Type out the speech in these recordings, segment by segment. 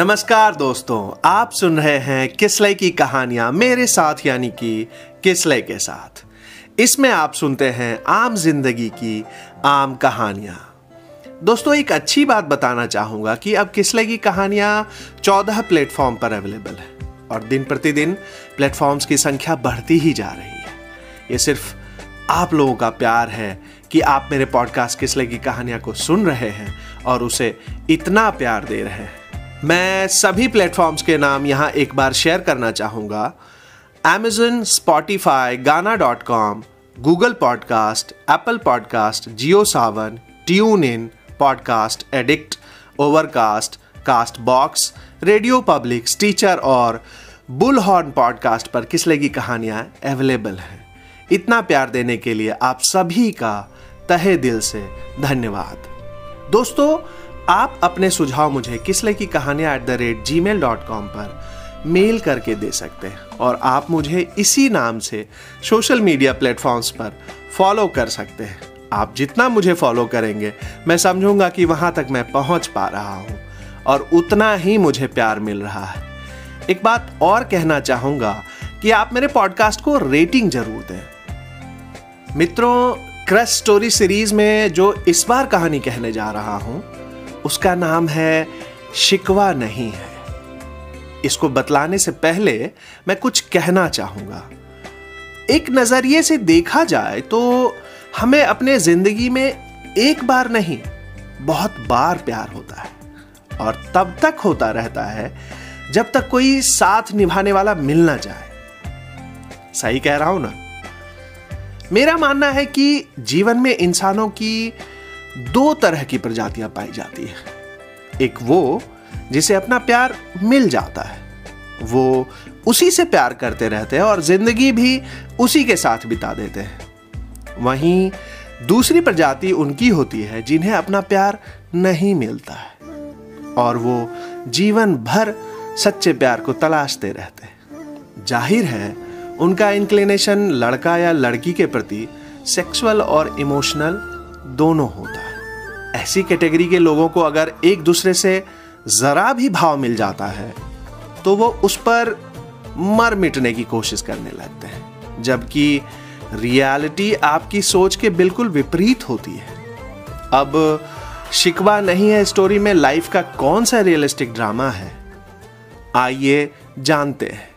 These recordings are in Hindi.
नमस्कार दोस्तों, आप सुन रहे हैं किसले की कहानियाँ मेरे साथ, यानी कि किसले के साथ। इसमें आप सुनते हैं आम ज़िंदगी की आम कहानियाँ। दोस्तों, एक अच्छी बात बताना चाहूँगा कि अब किसले की कहानियाँ चौदह प्लेटफॉर्म पर अवेलेबल है और दिन प्रतिदिन प्लेटफॉर्म्स की संख्या बढ़ती ही जा रही है। ये सिर्फ़ आप लोगों का प्यार है कि आप मेरे पॉडकास्ट किसले की कहानियाँ को सुन रहे हैं और उसे इतना प्यार दे रहे हैं। मैं सभी प्लेटफॉर्म्स के नाम यहाँ एक बार शेयर करना चाहूँगा। Amazon Spotify Gaana dot com Google podcast Apple podcast Jio Saavn TuneIn podcast addict Overcast Castbox radio public Stitcher और बुल हॉर्न पॉडकास्ट पर किसले की कहानियाँ अवेलेबल हैं। इतना प्यार देने के लिए आप सभी का तहे दिल से धन्यवाद। दोस्तों आप अपने सुझाव मुझे किसले की कहानियाँ at the rate Gmail dot com पर मेल करके दे सकते हैं और आप मुझे इसी नाम से सोशल मीडिया प्लेटफॉर्म्स पर फॉलो कर सकते हैं। आप जितना मुझे फॉलो करेंगे, मैं समझूँगा कि वहाँ तक मैं पहुँच पा रहा हूँ और उतना ही मुझे प्यार मिल रहा है। एक बात और कहना चाहूँगा कि आप मेरे पॉडकास्ट को रेटिंग ज़रूर दें। मित्रों क्रश स्टोरी सीरीज़ में जो इस बार कहानी कहने जा रहा हूँ उसका नाम है शिकवा नहीं है। इसको बतलाने से पहले मैं कुछ कहना चाहूँगा। एक नज़रिए से देखा जाए तो हमें अपने ज़िंदगी में एक बार नहीं, बहुत बार प्यार होता है। और तब तक होता रहता है जब तक कोई साथ निभाने वाला मिल ना जाए। सही कह रहा हूँ ना? मेरा मानना है कि जीवन में इंसानों की दो तरह की प्रजातियाँ पाई जाती है। एक वो, जिसे अपना प्यार मिल जाता है। वो उसी से प्यार करते रहते हैं और ज़िंदगी भी उसी के साथ बिता देते हैं। वहीं दूसरी प्रजाति उनकी होती है, जिन्हें अपना प्यार नहीं मिलता है। और वो जीवन भर सच्चे प्यार को तलाशते रहते हैं। ज़ाहिर है, उनका इंक्लिनेशन लड़का या लड़की के प्रति सेक्सुअल और इमोशनल दोनों होता है। ऐसी कैटेगरी के लोगों को अगर एक दूसरे से जरा भी भाव मिल जाता है तो वो उस पर मर मिटने की कोशिश करने लगते हैं। जबकि रियलिटी आपकी सोच के बिल्कुल विपरीत होती है। अब शिकवा नहीं है स्टोरी में लाइफ का कौन सा रियलिस्टिक ड्रामा है? आइए जानते हैं।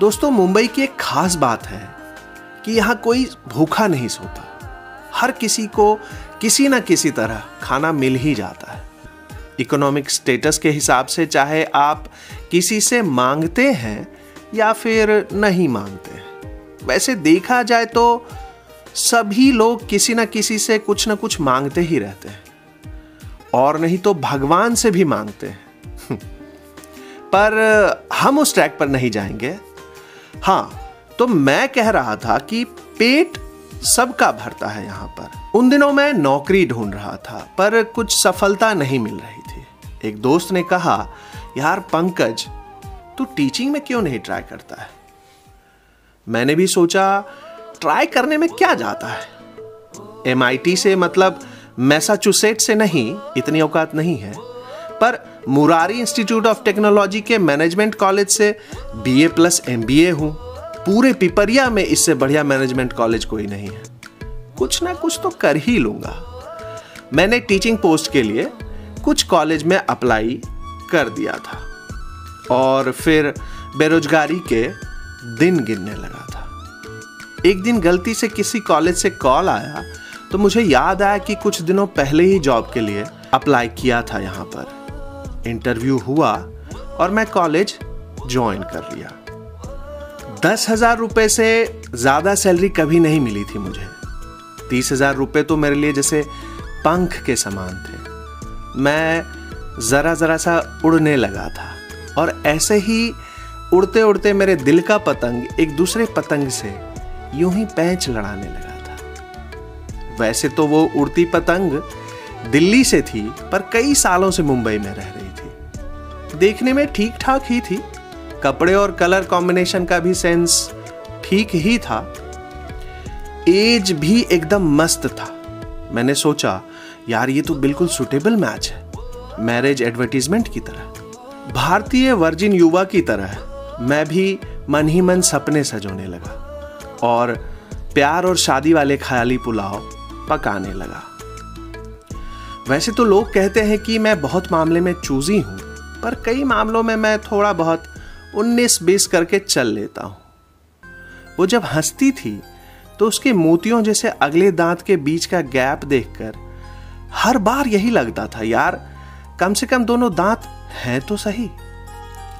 दोस्तों, मुंबई की एक खास बात है कि यहाँ कोई भूखा नहीं सोता। हर किसी को किसी ना किसी तरह खाना मिल ही जाता है। इकोनॉमिक स्टेटस के हिसाब से चाहे आप किसी से मांगते हैं या फिर नहीं मांगते हैं। वैसे देखा जाए तो सभी लोग किसी ना किसी से कुछ ना कुछ मांगते ही रहते हैं। और नहीं तो भगवान से भी मांगते हैं। पर हम उस ट्रैक पर नहीं जाएँगे। हाँ तो मैं कह रहा था कि पेट सबका भरता है यहाँ पर। उन दिनों मैं नौकरी ढूंढ रहा था, पर कुछ सफलता नहीं मिल रही थी। एक दोस्त ने कहा, यार पंकज, तू टीचिंग में क्यों नहीं ट्राई करता है? मैंने भी सोचा ट्राई करने में क्या जाता है? एमआईटी से मतलब मैसाचुसेट से नहीं, इतनी औकात नहीं है। पर मुरारी इंस्टीट्यूट ऑफ़ टेक्नोलॉजी के मैनेजमेंट कॉलेज से बीए प्लस एमबीए हूँ। पूरे पिपरिया में इससे बढ़िया मैनेजमेंट कॉलेज कोई नहीं है। कुछ ना कुछ तो कर ही लूँगा। मैंने टीचिंग पोस्ट के लिए कुछ कॉलेज में अप्लाई कर दिया था। और फिर बेरोजगारी के दिन गिनने लगा था। एक दिन गलती से किसी कॉलेज से कॉल आया तो मुझे याद आया कि कुछ दिनों पहले ही जॉब के लिए अप्लाई किया था यहाँ पर। इंटरव्यू हुआ और मैं कॉलेज ज्वाइन कर लिया। दस हज़ार रुपए से ज़्यादा सैलरी कभी नहीं मिली थी मुझे। तीस हज़ार रुपए तो मेरे लिए जैसे पंख के समान थे। मैं जरा जरा सा उड़ने लगा था और ऐसे ही उड़ते उड़ते मेरे दिल का पतंग एक दूसरे पतंग से यूँ ही पैंच लड़ाने लगा था। वैसे तो वो उड़ती पतंग दिल्ली से थी, पर कई सालों से मुंबई में रह रही देखने में ठीक ठाक ही थी। कपड़े और कलर कॉम्बिनेशन का भी सेंस ठीक ही था। एज भी एकदम मस्त था। मैंने सोचा, यार, ये तो बिल्कुल सुटेबल मैच है। मैरिज एडवर्टीजमेंट की तरह। भारतीय वर्जिन युवा की तरह। मैं भी मन ही मन सपने सजोने लगा और प्यार और शादी वाले ख्याली पुलाव पकाने लगा। वैसे तो लोग कहते हैं कि मैं बहुत मामले में चूजी हूँ। पर कई मामलों में मैं थोड़ा बहुत उन्नीस बीस करके चल लेता हूँ। वो जब हंसती थी तो उसके मोतियों जैसे अगले दांत के बीच का गैप देखकर हर बार यही लगता था, यार, कम से कम दोनों दांत हैं तो सही।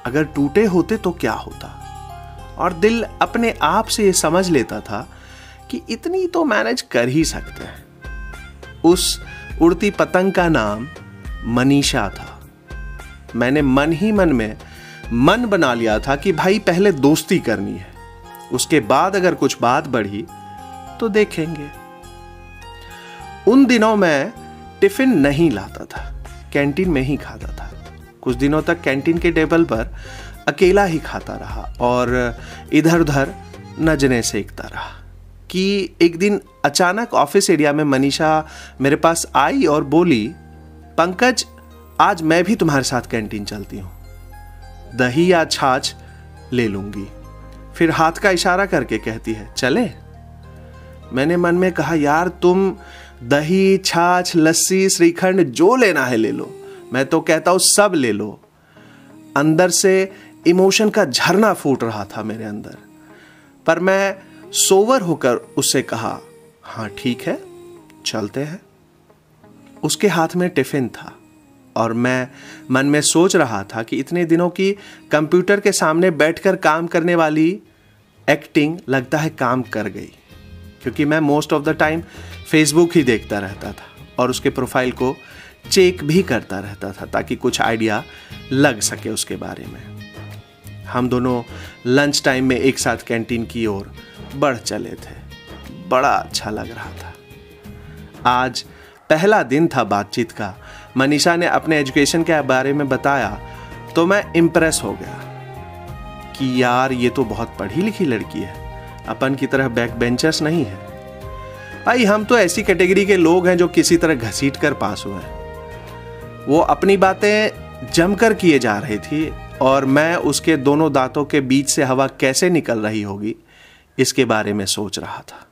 अगर टूटे होते तो क्या होता? और दिल अपने आप से यह समझ लेता था कि इतनी तो मैनेज कर ही सकते हैं। उस उड़ती पतंग का नाम मनीषा था। मैंने मन ही मन में मन बना लिया था कि भाई पहले दोस्ती करनी है। उसके बाद अगर कुछ बात बढ़ी तो देखेंगे। उन दिनों मैं टिफ़िन नहीं लाता था, कैंटीन में ही खाता था। कुछ दिनों तक कैंटीन के टेबल पर अकेला ही खाता रहा और इधर उधर नज़रें सेकता रहा कि एक दिन अचानक ऑफ़िस एरिया में मनीषा मेरे पास आई और बोली, पंकज आज मैं भी तुम्हारे साथ कैंटीन चलती हूँ। दही या छाछ ले लूँगी। फिर हाथ का इशारा करके कहती है, चले। मैंने मन में कहा, यार, तुम दही, छाछ, लस्सी, श्रीखंड जो लेना है ले लो। मैं तो कहता हूँ, सब ले लो। अंदर से इमोशन का झरना फूट रहा था मेरे अंदर। पर मैं सोवर होकर उससे कहा हाँ ठीक है, चलते हैं। उसके हाथ में टिफ़िन था। और मैं मन में सोच रहा था कि इतने दिनों की कंप्यूटर के सामने बैठकर काम करने वाली एक्टिंग लगता है काम कर गई। क्योंकि मैं most of the time Facebook ही देखता रहता था और उसके प्रोफ़ाइल को चेक भी करता रहता था ताकि कुछ आइडिया लग सके उसके बारे में। हम दोनों लंच टाइम में एक साथ कैंटीन की ओर बढ़ चले थे। बड़ा अच्छा लग रहा था। आज पहला दिन था बातचीत का मनीषा ने अपने एजुकेशन के बारे में बताया तो मैं इम्प्रेस हो गया कि यार, ये तो बहुत पढ़ी लिखी लड़की है। अपन की तरह बैक बेंचर्स नहीं है। भाई, हम तो ऐसी कैटेगरी के लोग हैं जो किसी तरह घसीट कर पास हुए हैं। वो अपनी बातें जमकर किए जा रही थी और मैं उसके दोनों दांतों के बीच से हवा कैसे निकल रही होगी, इसके बारे में सोच रहा था।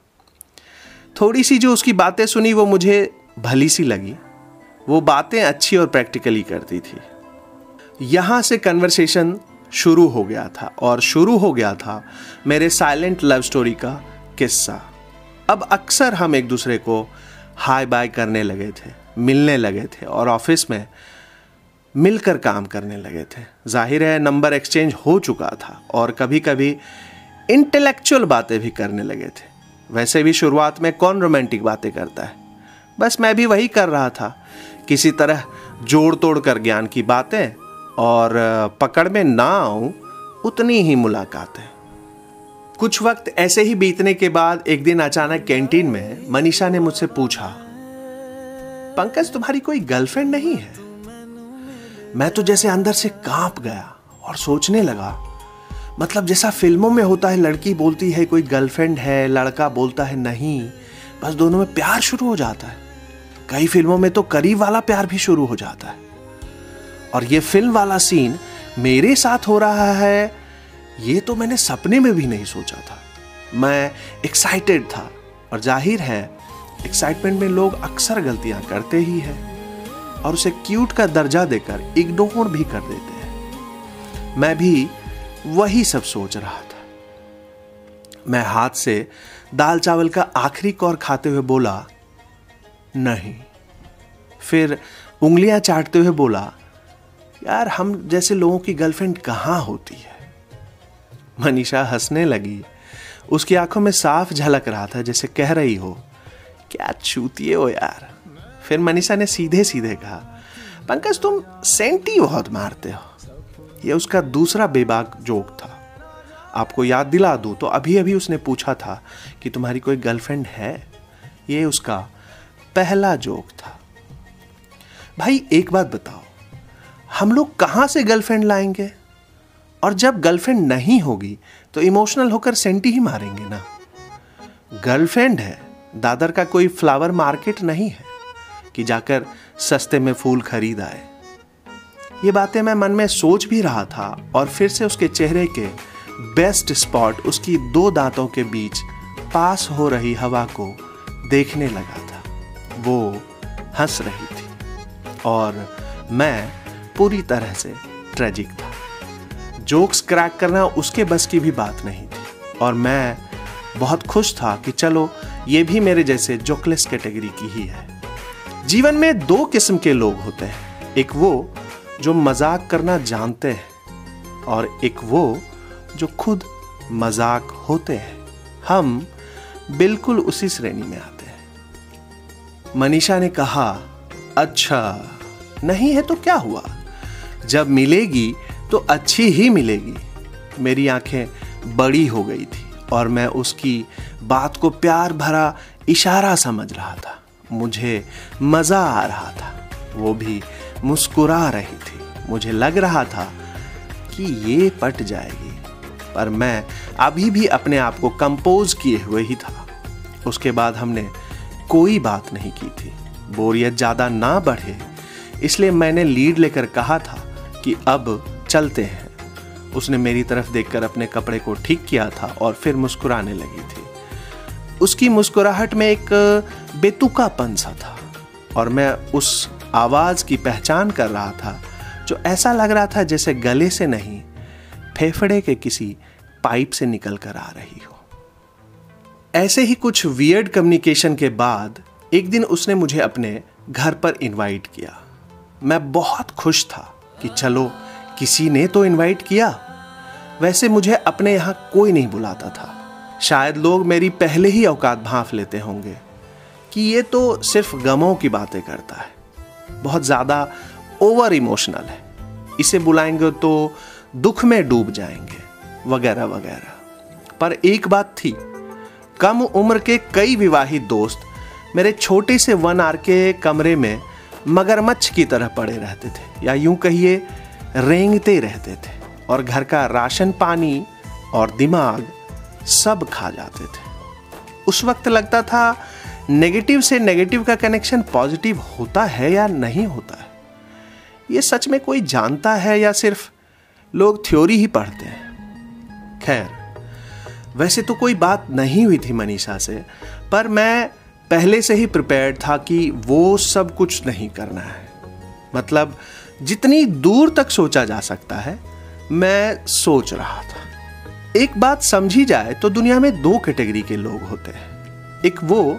थोड़ी सी जो उसकी बातें सुनी, वो मुझे भली सी लगी। वो बातें अच्छी और प्रैक्टिकली करती थी। यहाँ से कन्वर्सेशन शुरू हो गया था और शुरू हो गया था मेरे साइलेंट लव स्टोरी का किस्सा। अब अक्सर हम एक दूसरे को हाय बाय करने लगे थे, मिलने लगे थे और ऑफ़िस में मिलकर काम करने लगे थे। ज़ाहिर है नंबर एक्सचेंज हो चुका था और कभी कभी इंटेलेक्चुअल बातें भी करने लगे थे। वैसे भी शुरुआत में कौन रोमांटिक बातें करता है? बस मैं भी वही कर रहा था। किसी तरह जोड़ तोड़ कर ज्ञान की बातें और पकड़ में ना आऊँ, उतनी ही मुलाकातें कुछ वक्त ऐसे ही बीतने के बाद एक दिन अचानक कैंटीन में मनीषा ने मुझसे पूछा, पंकज, तुम्हारी कोई गर्लफ्रेंड नहीं है? मैं तो जैसे अंदर से काँप गया और सोचने लगा मतलब जैसा फ़िल्मों में होता है, लड़की बोलती है कोई गर्लफ्रेंड है, लड़का बोलता है नहीं, बस दोनों में प्यार शुरू हो जाता है। कई फ़िल्मों में तो करीब वाला प्यार भी शुरू हो जाता है। और ये फ़िल्म वाला सीन मेरे साथ हो रहा है, ये तो मैंने सपने में भी नहीं सोचा था। मैं एक्साइटेड था और ज़ाहिर है एक्साइटमेंट में लोग अक्सर गलतियाँ करते ही हैं और उसे क्यूट का दर्जा देकर इग्नोर भी कर देते हैं। मैं भी वही सब सोच रहा था। मैं हाथ से दाल चावल का आखिरी कौर खाते हुए बोला नहीं। फिर उंगलियाँ चाटते हुए बोला, यार, हम जैसे लोगों की गर्लफ्रेंड कहाँ होती है? मनीषा हंसने लगी। उसकी आँखों में साफ़ झलक रहा था, जैसे कह रही हो, क्या चूतिए हो यार? फिर मनीषा ने सीधे सीधे कहा, पंकज, तुम सेंटी बहुत मारते हो। यह उसका दूसरा बेबाक जोक था। आपको याद दिला दूँ तो अभी अभी उसने पूछा था कि तुम्हारी कोई गर्लफ्रेंड है? ये उसका पहला जोक था। भाई, एक बात बताओ, हम लोग कहाँ से गर्लफ्रेंड लाएँगे? और जब गर्लफ्रेंड नहीं होगी तो इमोशनल होकर सेंटी ही मारेंगे ना? गर्लफ्रेंड है, दादर का कोई फ्लावर मार्केट नहीं है, कि जाकर सस्ते में फूल खरीद आए। ये बातें मैं मन में सोच भी रहा था, और फिर से उसके चेहरे के बेस्ट स्पॉट उसकी दो दांतों के बीच पास हो रही हवा को देखने लगा था। वो हंस रही थी और मैं पूरी तरह से ट्रेजिक था। जोक्स क्रैक करना उसके बस की भी बात नहीं थी और मैं बहुत खुश था कि चलो, ये भी मेरे जैसे जोकलेस कैटेगरी की ही है। जीवन में दो किस्म के लोग होते हैं। एक वो जो मज़ाक करना जानते हैं और एक वो जो खुद मज़ाक होते हैं। हम बिल्कुल उसी श्रेणी में आते मनीषा ने कहा अच्छा नहीं है तो क्या हुआ? जब मिलेगी तो अच्छी ही मिलेगी। मेरी आँखें बड़ी हो गई थी और मैं उसकी बात को प्यार भरा इशारा समझ रहा था। मुझे मज़ा आ रहा था। वो भी मुस्कुरा रही थी। मुझे लग रहा था कि ये पट जाएगी, पर मैं अभी भी अपने आप को कंपोज किए हुए ही था। उसके बाद हमने कोई बात नहीं की थी। बोरियत ज़्यादा ना बढ़े, इसलिए मैंने लीड लेकर कहा था कि अब चलते हैं। उसने मेरी तरफ़ देखकर अपने कपड़े को ठीक किया था और फिर मुस्कुराने लगी थी। उसकी मुस्कुराहट में एक बेतुकापन सा था और मैं उस आवाज़ की पहचान कर रहा था, जो ऐसा लग रहा था जैसे गले से नहीं, फेफड़े के किसी पाइप से निकल कर आ रही हो। ऐसे ही कुछ वियर्ड कम्युनिकेशन के बाद, एक दिन उसने मुझे अपने घर पर इनवाइट किया। मैं बहुत खुश था कि चलो, किसी ने तो इनवाइट किया। वैसे मुझे अपने यहाँ कोई नहीं बुलाता था। शायद लोग मेरी पहले ही औकात भांफ लेते होंगे कि ये तो सिर्फ़ गमों की बातें करता है। बहुत ज़्यादा ओवर इमोशनल है। इसे बुलाएँगे तो दुख में डूब जाएँगे, वगैरह वगैरह। पर एक बात थी कम उम्र के कई विवाहित दोस्त मेरे छोटे से वन आर के कमरे में मगरमच्छ की तरह पड़े रहते थे, या यूँ कहिए, रेंगते रहते थे और घर का राशन पानी और दिमाग सब खा जाते थे। उस वक्त लगता था, नेगेटिव से नेगेटिव का कनेक्शन पॉजिटिव होता है या नहीं होता है? ये सच में कोई जानता है या सिर्फ़ लोग थ्योरी ही पढ़ते हैं? खैर वैसे तो कोई बात नहीं हुई थी मनीषा से, पर मैं पहले से ही प्रिपेयर्ड था कि वो सब कुछ नहीं करना है। मतलब जितनी दूर तक सोचा जा सकता है, मैं सोच रहा था। एक बात समझी जाए तो दुनिया में दो कैटेगरी के लोग होते हैं। एक वो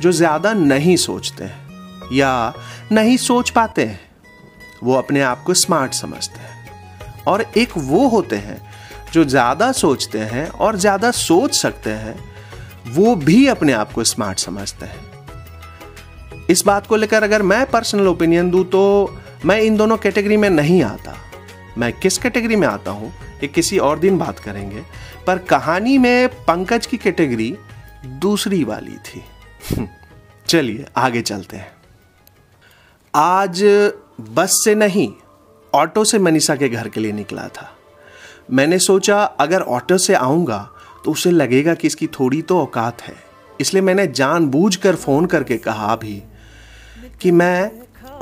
जो ज़्यादा नहीं सोचते हैं, या नहीं सोच पाते हैं, वो अपने आप को स्मार्ट समझते हैं। और एक वो होते हैं जो ज़्यादा सोचते हैं और ज़्यादा सोच सकते हैं, वो भी अपने आप को स्मार्ट समझते हैं। इस बात को लेकर अगर मैं पर्सनल ओपिनियन दूँ तो मैं इन दोनों कैटेगरी में नहीं आता। मैं किस कैटेगरी में आता हूँ, ये किसी और दिन बात करेंगे, पर कहानी में पंकज की कैटेगरी दूसरी वाली थी। चलिए, आगे चलते हैं। आज बस से नहीं, ऑटो से मनीषा के घर के लिए निकला था। मैंने सोचा, अगर ऑटो से आऊँगा तो उसे लगेगा कि इसकी थोड़ी तो औकात है। इसलिए मैंने जानबूझकर फ़ोन करके कहा भी कि मैं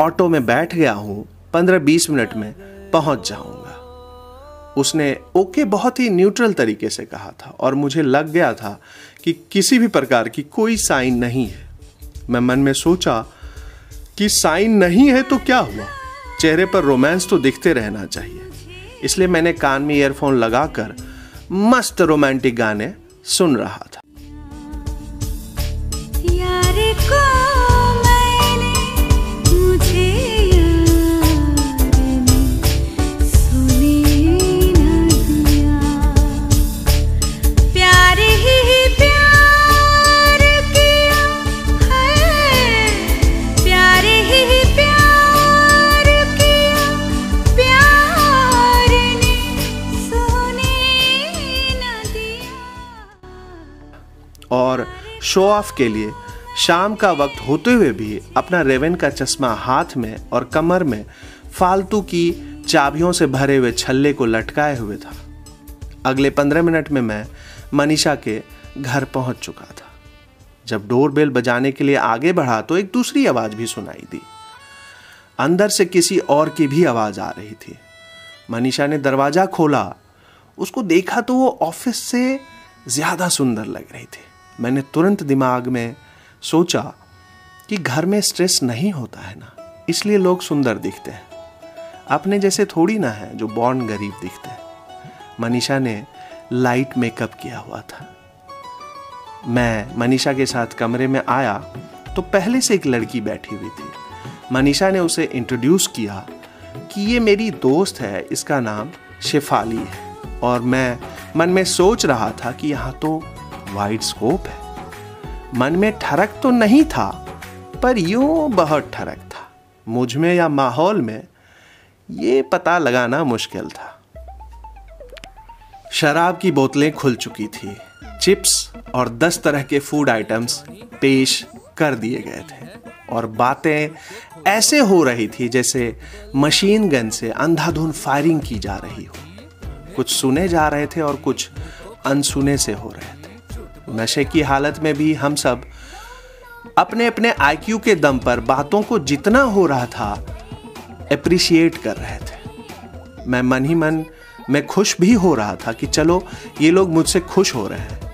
ऑटो में बैठ गया हूँ, पंद्रह बीस मिनट में पहुँच जाऊँगा। उसने ओके बहुत ही न्यूट्रल तरीके से कहा था और मुझे लग गया था कि किसी भी प्रकार की कोई साइन नहीं है। मैं मन में सोचा कि साइन नहीं है तो क्या हुआ? चेहरे पर रोमांस तो दिखते रहना चाहिए। इसलिए मैंने कान में ईयरफोन लगाकर मस्त रोमांटिक गाने सुन रहा था। शो ऑफ़ के लिए शाम का वक्त होते हुए भी अपना रेवन का चश्मा हाथ में और कमर में फालतू की चाबियों से भरे हुए छल्ले को लटकाए हुए था। अगले पंद्रह मिनट में मैं मनीषा के घर पहुँच चुका था। जब डोर बेल बजाने के लिए आगे बढ़ा तो एक दूसरी आवाज़ भी सुनाई दी। अंदर से किसी और की भी आवाज़ आ रही थी। मनीषा ने दरवाज़ा खोला। उसको देखा तो वो ऑफ़िस से ज़्यादा सुंदर लग रही थी। मैंने तुरंत दिमाग में सोचा कि घर में स्ट्रेस नहीं होता है ना, इसलिए लोग सुंदर दिखते हैं। अपने जैसे थोड़ी ना है जो बॉर्न गरीब दिखते हैं। मनीषा ने लाइट मेकअप किया हुआ था। मैं मनीषा के साथ कमरे में आया तो पहले से एक लड़की बैठी हुई थी। मनीषा ने उसे इंट्रोड्यूस किया कि ये मेरी दोस्त है, इसका नाम शेफाली है। और मैं मन में सोच रहा था कि यहाँ तो वाइड स्कोप है। मन में ठरक तो नहीं था, पर यूँ बहुत ठरक था। मुझमें या माहौल में ये पता लगाना मुश्किल था। शराब की बोतलें खुल चुकी थी। चिप्स और दस तरह के फ़ूड आइटम्स पेश कर दिए गए थे। और बातें ऐसे हो रही थी जैसे मशीन गन से अंधाधुन फायरिंग की जा रही हो। कुछ सुने जा रहे थे और कुछ अनसुने से हो रहे थे। नशे की हालत में भी हम सब अपने अपने आईक्यू के दम पर बातों को जितना हो रहा था अप्रिशिएट कर रहे थे। मैं मन ही मन, में खुश भी हो रहा था कि चलो, ये लोग मुझसे खुश हो रहे हैं।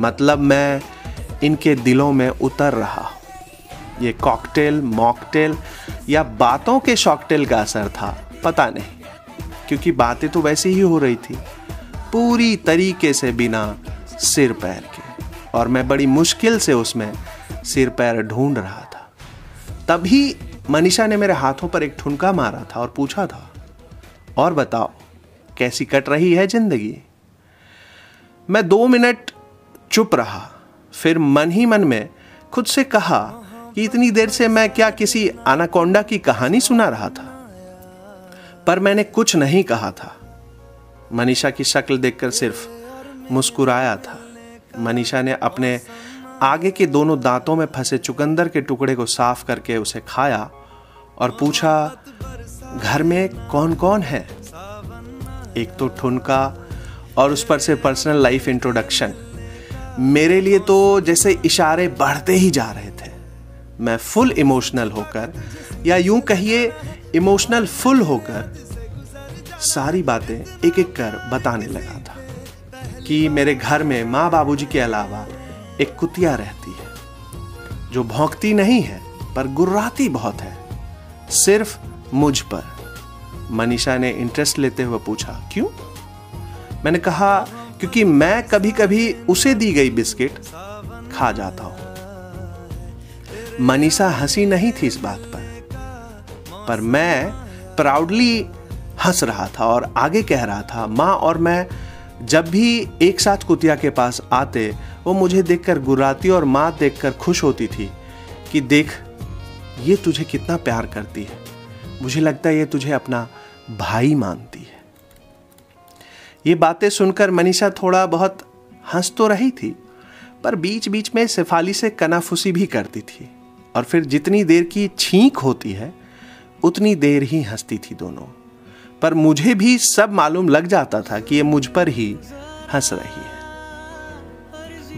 मतलब मैं इनके दिलों में उतर रहा ये कॉकटेल मॉकटेल या बातों के शॉकटेल का असर था, पता नहीं। क्योंकि बातें तो वैसे ही हो रही थी, पूरी तरीके से बिना सिर पैर के। और मैं बड़ी मुश्किल से उसमें सिर पैर ढूंढ रहा था। तभी मनीषा ने मेरे हाथों पर एक ठुनका मारा था और पूछा था, और बताओ, कैसी कट रही है ज़िंदगी? मैं दो मिनट चुप रहा, फिर मन ही मन में खुद से कहा कि इतनी देर से मैं क्या किसी आनाकोंडा की कहानी सुना रहा था। पर मैंने कुछ नहीं कहा था। मनीषा की शक्ल देखकर सिर्फ़ मुस्कुराया था। मनीषा ने अपने आगे के दोनों दांतों में फंसे चुकंदर के टुकड़े को साफ़ करके उसे खाया और पूछा, घर में कौन कौन है? एक तो ठुनका और उस पर से पर्सनल लाइफ इंट्रोडक्शन। मेरे लिए तो जैसे इशारे बढ़ते ही जा रहे थे। मैं फुल इमोशनल होकर या यूँ कहिए, इमोशनल फुल होकर सारी बातें एक एक कर बताने लगा था। कि मेरे घर में माँ बाबूजी के अलावा एक कुतिया रहती है, जो भौंकती नहीं है, पर गुर्राती बहुत है। सिर्फ़ मुझ पर। मनीषा ने इंटरेस्ट लेते हुए पूछा, क्यों? मैंने कहा, क्योंकि मैं कभी कभी उसे दी गई बिस्किट खा जाता हूँ। मनीषा हँसी नहीं थी इस बात पर पर मैं प्राउडली हंस रहा था और आगे कह रहा था, माँ और मैं जब भी एक साथ कुतिया के पास आते, वो मुझे देखकर गुर्राती और माँ देखकर खुश होती थी कि देख, ये तुझे कितना प्यार करती है। मुझे लगता है ये तुझे अपना भाई मानती है। ये बातें सुनकर मनीषा थोड़ा बहुत हंस तो रही थी, पर बीच बीच में सिफाली से कनाफुसी भी करती थी और फिर जितनी देर की छींक होती है, उतनी देर ही हंसती थी दोनों। पर मुझे भी सब मालूम लग जाता था कि ये मुझ पर ही हंस रही है।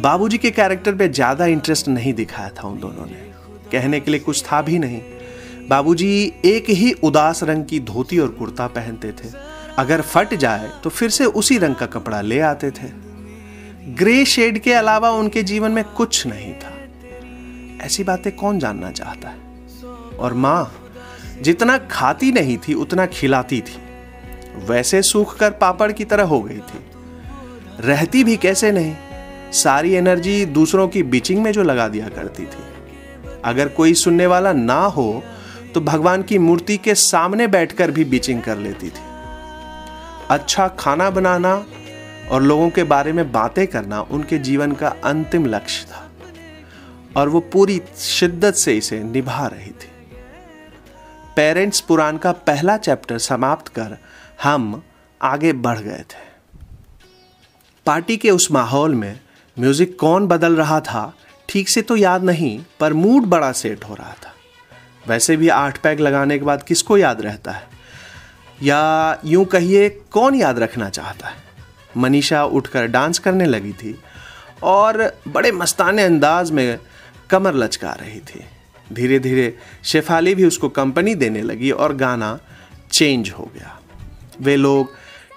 बाबूजी के कैरेक्टर पे ज़्यादा इंटरेस्ट नहीं दिखाया था उन दोनों ने। कहने के लिए कुछ था भी नहीं। बाबूजी एक ही उदास रंग की धोती और कुर्ता पहनते थे। अगर फट जाए तो फिर से उसी रंग का कपड़ा ले आते थे। ग्रे शेड के अलावा उनके जीवन में कुछ नहीं था। ऐसी बातें कौन जानना चाहता है? और माँ, जितना खाती नहीं थी, उतना खिलाती थी। वैसे सूख कर पापड़ की तरह हो गई थी। रहती भी कैसे नहीं? सारी एनर्जी दूसरों की बिचिंग में जो लगा दिया करती थी। अगर कोई सुनने वाला ना हो तो भगवान की मूर्ति के सामने बैठकर भी बिचिंग कर लेती थी। अच्छा खाना बनाना और लोगों के बारे में बातें करना उनके जीवन का अंतिम लक्ष्य था। और वो पूरी शिद्दत से इसे निभा रही थी। पेरेंट्स पुराण का पहला चैप्टर समाप्त कर हम आगे बढ़ गए थे। पार्टी के उस माहौल में म्यूज़िक कौन बदल रहा था, ठीक से तो याद नहीं, पर मूड बड़ा सेट हो रहा था। वैसे भी आठ पैग लगाने के बाद किसको याद रहता है? या यूँ कहिए, कौन याद रखना चाहता है? मनीषा उठकर डांस करने लगी थी और बड़े मस्ताने अंदाज में कमर लचका रही थी। धीरे धीरे शेफाली भी उसको कंपनी देने लगी और गाना चेंज हो गया। वे लोग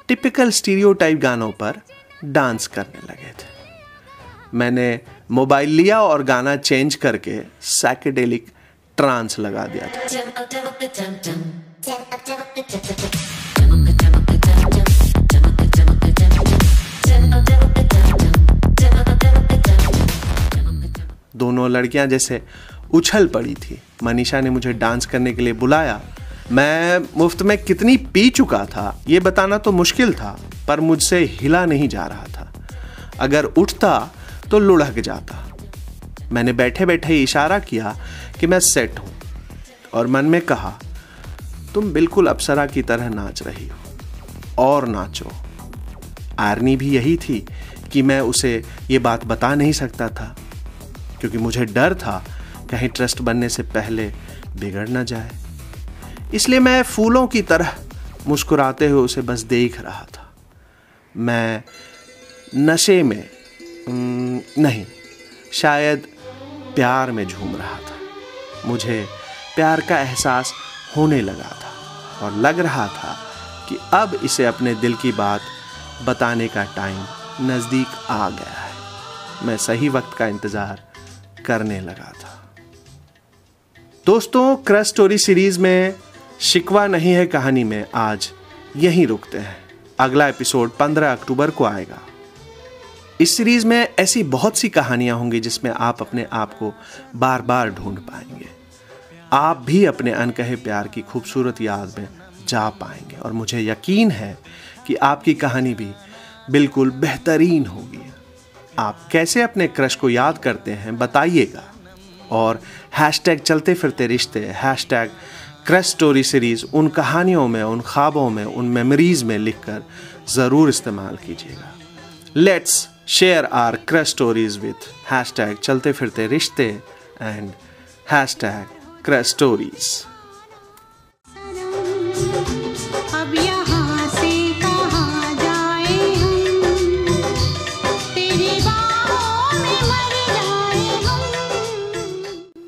टिपिकल स्टीरियोटाइप गानों पर डांस करने लगे थे। मैंने मोबाइल लिया और गाना चेंज करके सैकेडेलिक ट्रांस लगा दिया था। दोनों लड़कियाँ जैसे उछल पड़ी थी। मनीषा ने मुझे डांस करने के लिए बुलाया मैं मुफ़्त में कितनी पी चुका था, ये बताना तो मुश्किल था, पर मुझसे हिला नहीं जा रहा था। अगर उठता तो लुढ़क जाता। मैंने बैठे बैठे इशारा किया कि मैं सेट हूँ और मन में कहा, तुम बिल्कुल अप्सरा की तरह नाच रही हो और नाचो। आर्नी भी यही थी कि मैं उसे ये बात बता नहीं सकता था, क्योंकि मुझे डर था कहीं ट्रस्ट बनने से पहले बिगड़ ना जाए। इसलिए मैं फूलों की तरह मुस्कुराते हुए उसे बस देख रहा था। मैं नशे में नहीं, शायद प्यार में झूम रहा था। मुझे प्यार का एहसास होने लगा था और लग रहा था कि अब इसे अपने दिल की बात बताने का टाइम नज़दीक आ गया है। मैं सही वक्त का इंतज़ार करने लगा था। दोस्तों क्रश स्टोरी सीरीज़ में शिकवा नहीं है कहानी में, आज यहीं रुकते हैं। अगला एपिसोड 15 अक्टूबर को आएगा। इस सीरीज़ में ऐसी बहुत सी कहानियाँ होंगी जिसमें आप अपने आप को बार बार ढूंढ पाएँगे। आप भी अपने अनकहे प्यार की खूबसूरत याद में जा पाएँगे और मुझे यकीन है कि आपकी कहानी भी बिल्कुल बेहतरीन होगी। आप कैसे अपने क्रश को याद करते हैं बताइएगा। और हैशटैग चलते फिरते रिश्ते, हैशटैग क्रश स्टोरी सीरीज़ उन कहानियों में, उन ख्वाबों में, उन मेमोरीज में लिखकर ज़रूर इस्तेमाल कीजिएगा। Let's share our crush stories with hashtag चलते फिरते रिश्ते and hashtag crush stories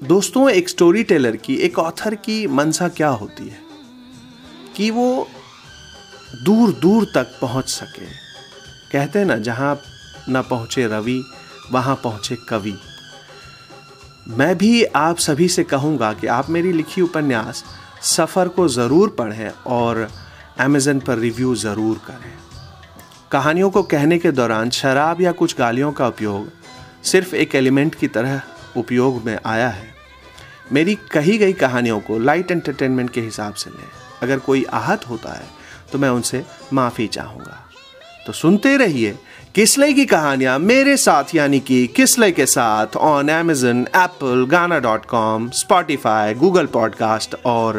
दोस्तों, एक स्टोरी टेलर की, एक ऑथर की मनसा क्या होती है? कि वो दूर दूर तक पहुँच सके। कहते हैं ना, जहाँ न पहुँचे रवि, वहाँ पहुँचे कवि। मैं भी आप सभी से कहूँगा कि आप मेरी लिखी उपन्यास सफ़र को ज़रूर पढ़ें और अमेज़न पर रिव्यू ज़रूर करें। कहानियों को कहने के दौरान शराब या कुछ गालियों का उपयोग सिर्फ़ एक एलिमेंट की तरह उपयोग में आया है। मेरी कही गई कहानियों को लाइट एंटरटेनमेंट के हिसाब से लें। अगर कोई आहत होता है तो मैं उनसे माफ़ी चाहूँगा। तो सुनते रहिए किसले की कहानियाँ मेरे साथ, यानी कि किसले के साथ on Amazon Apple Gaana dot com Spotify Google podcast और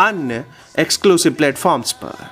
अन्य एक्सक्लूसिव प्लेटफॉर्म्स पर।